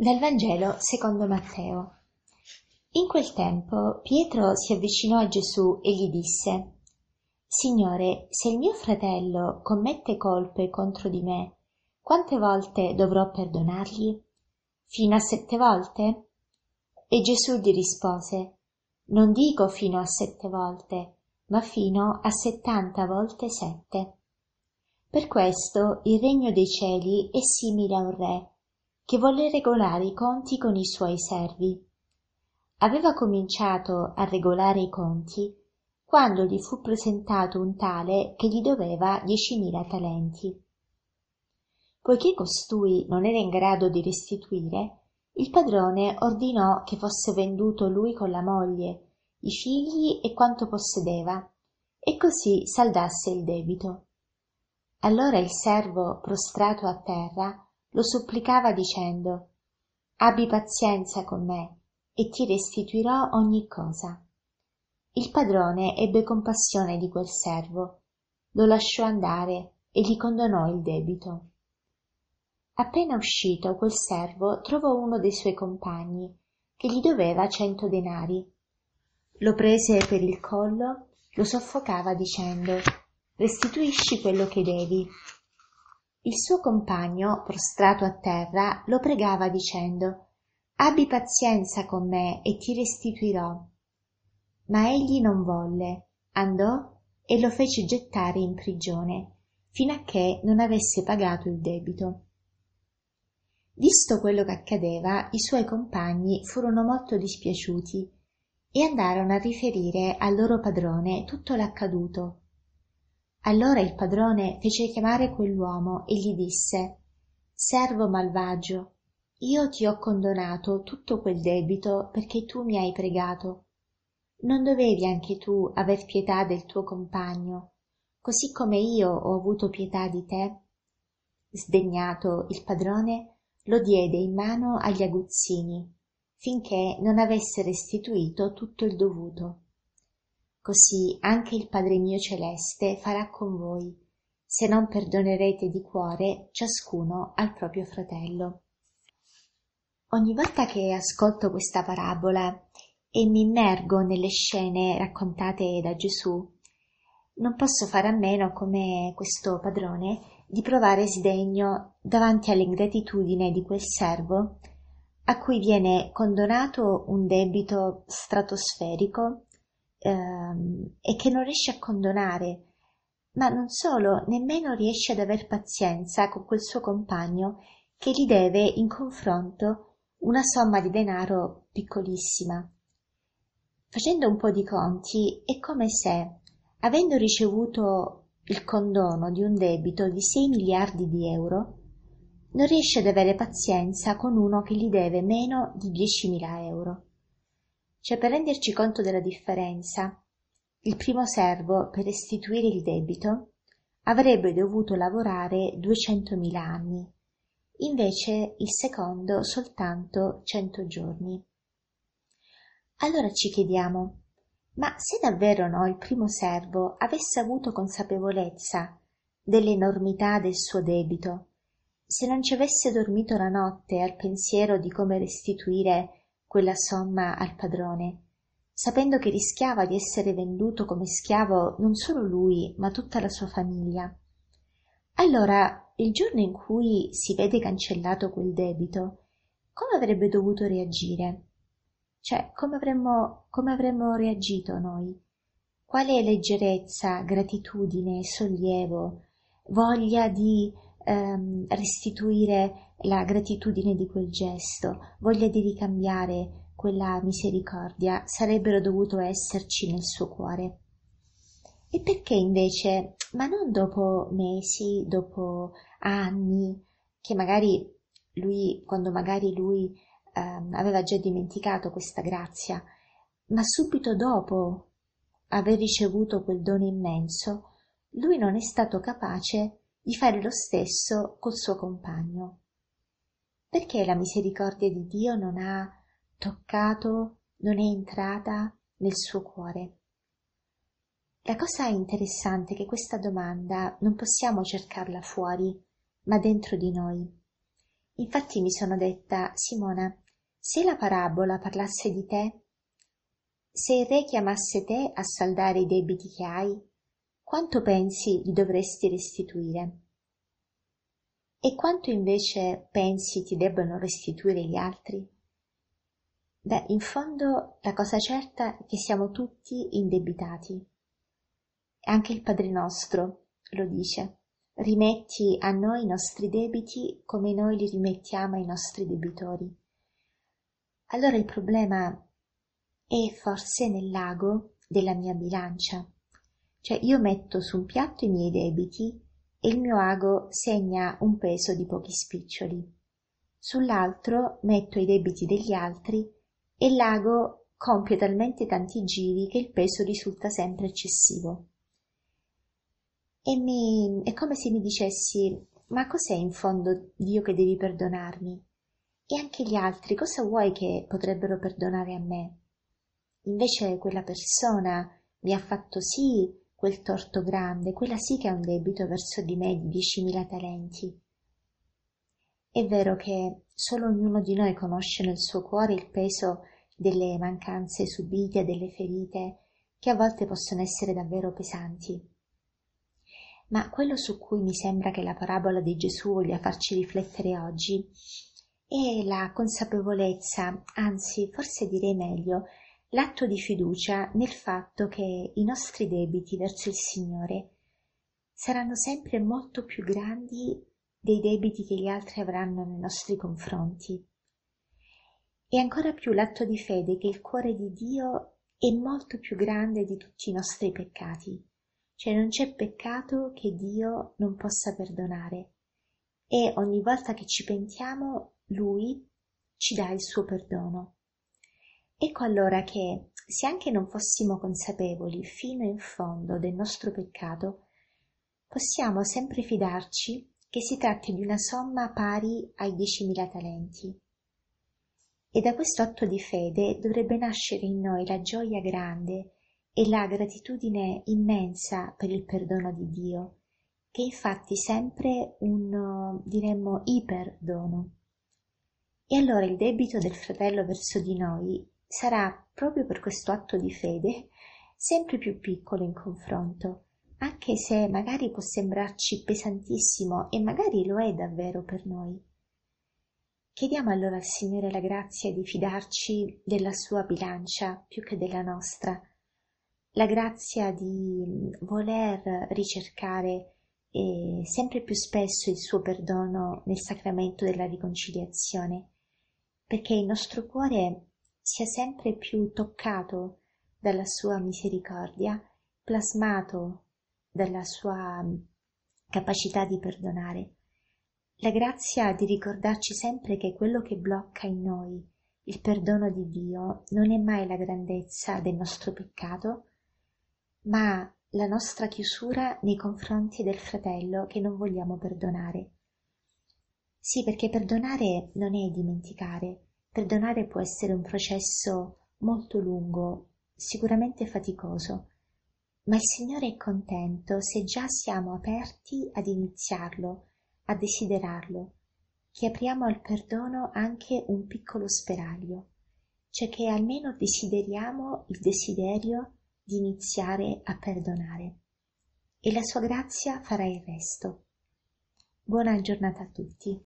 Dal Vangelo secondo Matteo. In quel tempo Pietro si avvicinò a Gesù e gli disse Signore, se il mio fratello commette colpe contro di me, quante volte dovrò perdonargli? Fino a sette volte? E Gesù gli rispose Non dico fino a sette volte, ma fino a settanta volte sette. Per questo il regno dei cieli è simile a un re che volle regolare i conti con i suoi servi. Aveva cominciato a regolare i conti quando gli fu presentato un tale che gli doveva diecimila talenti. Poiché costui non era in grado di restituire, il padrone ordinò che fosse venduto lui con la moglie, i figli e quanto possedeva, e così saldasse il debito. Allora il servo, prostrato a terra, lo supplicava dicendo abbi pazienza con me e ti restituirò ogni cosa. Il padrone ebbe compassione di quel servo lo lasciò andare e gli condonò il debito. Appena uscito quel servo trovò uno dei suoi compagni che gli doveva cento denari. Lo prese per il collo lo soffocava dicendo restituisci quello che devi il suo compagno prostrato a terra lo pregava dicendo abbi pazienza con me e ti restituirò. Ma egli non volle andò e lo fece gettare in prigione fino a che non avesse pagato il debito. Visto quello che accadeva i suoi compagni furono molto dispiaciuti e andarono a riferire al loro padrone tutto l'accaduto allora il padrone fece chiamare quell'uomo e gli disse servo malvagio io ti ho condonato tutto quel debito perché tu mi hai pregato. Non dovevi anche tu aver pietà del tuo compagno così come io ho avuto pietà di te? Sdegnato il padrone lo diede in mano agli aguzzini finché non avesse restituito tutto il dovuto così anche il Padre mio celeste farà con voi, se non perdonerete di cuore ciascuno al proprio fratello. Ogni volta che ascolto questa parabola e mi immergo nelle scene raccontate da Gesù, non posso fare a meno, come questo padrone, di provare sdegno davanti all'ingratitudine di quel servo a cui viene condonato un debito stratosferico ehm, e che non riesce a condonare, ma non solo, nemmeno riesce ad aver pazienza con quel suo compagno che gli deve in confronto una somma di denaro piccolissima. Facendo un po' di conti, è come se, avendo ricevuto il condono di un debito di 6 miliardi di euro, non riesce ad avere pazienza con uno che gli deve meno di 10.000 euro. Cioè, per renderci conto della differenza, il primo servo, per restituire il debito, avrebbe dovuto lavorare 200.000 anni, invece il secondo soltanto 100 giorni. Allora ci chiediamo, ma se davvero no, il primo servo avesse avuto consapevolezza dell'enormità del suo debito, se non ci avesse dormito la notte al pensiero di come restituire quella somma al padrone, sapendo che rischiava di essere venduto come schiavo non solo lui, ma tutta la sua famiglia. Allora, il giorno in cui si vede cancellato quel debito, come avrebbe dovuto reagire? Cioè, come avremmo, come avremmo reagito noi? Quale leggerezza, gratitudine, sollievo, voglia di ehm, restituire la gratitudine di quel gesto, voglia di ricambiare quella misericordia sarebbero dovuto esserci nel suo cuore. E perché invece, ma non dopo mesi, dopo anni, che magari lui, quando magari lui ehm, aveva già dimenticato questa grazia, ma subito dopo aver ricevuto quel dono immenso, lui non è stato capace di fare lo stesso col suo compagno. Perché la misericordia di Dio non ha toccato, non è entrata nel suo cuore? La cosa interessante è che questa domanda non possiamo cercarla fuori, ma dentro di noi. Infatti mi sono detta, Simona, se la parabola parlasse di te, se il re chiamasse te a saldare i debiti che hai, quanto pensi li dovresti restituire? E quanto invece pensi ti debbano restituire gli altri? Beh, in fondo la cosa certa è che siamo tutti indebitati. Anche il Padre nostro lo dice. Rimetti a noi i nostri debiti come noi li rimettiamo ai nostri debitori. Allora il problema è forse nel lago della mia bilancia. Cioè io metto su un piatto i miei debiti e il mio ago segna un peso di pochi spiccioli. Sull'altro metto i debiti degli altri e l'ago compie talmente tanti giri che il peso risulta sempre eccessivo. E mi, è come se mi dicessi, ma cos'è in fondo Dio che devi perdonarmi? E anche gli altri cosa vuoi che potrebbero perdonare a me? Invece quella persona mi ha fatto sì quel torto grande, quella sì che ha un debito verso di me di diecimila talenti. È vero che solo ognuno di noi conosce nel suo cuore il peso delle mancanze subite, delle ferite, che a volte possono essere davvero pesanti. Ma quello su cui mi sembra che la parabola di Gesù voglia farci riflettere oggi e la consapevolezza, anzi forse direi meglio, l'atto di fiducia nel fatto che i nostri debiti verso il Signore saranno sempre molto più grandi dei debiti che gli altri avranno nei nostri confronti. E ancora più l'atto di fede che il cuore di Dio è molto più grande di tutti i nostri peccati, cioè non c'è peccato che Dio non possa perdonare e ogni volta che ci pentiamo lui ci dà il suo perdono. Ecco allora che, se anche non fossimo consapevoli fino in fondo del nostro peccato, possiamo sempre fidarci che si tratti di una somma pari ai diecimila talenti. E da questo atto di fede dovrebbe nascere in noi la gioia grande e la gratitudine immensa per il perdono di Dio, che è infatti sempre un, diremmo, iperdono. E allora il debito del fratello verso di noi sarà, proprio per questo atto di fede, sempre più piccolo in confronto, anche se magari può sembrarci pesantissimo e magari lo è davvero per noi. Chiediamo allora al Signore la grazia di fidarci della sua bilancia più che della nostra, la grazia di voler ricercare eh, sempre più spesso il suo perdono nel sacramento della riconciliazione perché il nostro cuore sia sempre più toccato dalla sua misericordia, plasmato dalla sua mm, capacità di perdonare. La grazia di ricordarci sempre che quello che blocca in noi il perdono di Dio non è mai la grandezza del nostro peccato, ma la nostra chiusura nei confronti del fratello che non vogliamo perdonare. Sì, perché perdonare non è dimenticare. Perdonare può essere un processo molto lungo, sicuramente faticoso, ma il Signore è contento se già siamo aperti ad iniziarlo, a desiderarlo, che apriamo al perdono anche un piccolo speraglio, cioè che almeno desideriamo il desiderio di iniziare a perdonare. E la sua grazia farà il resto. Buona giornata a tutti.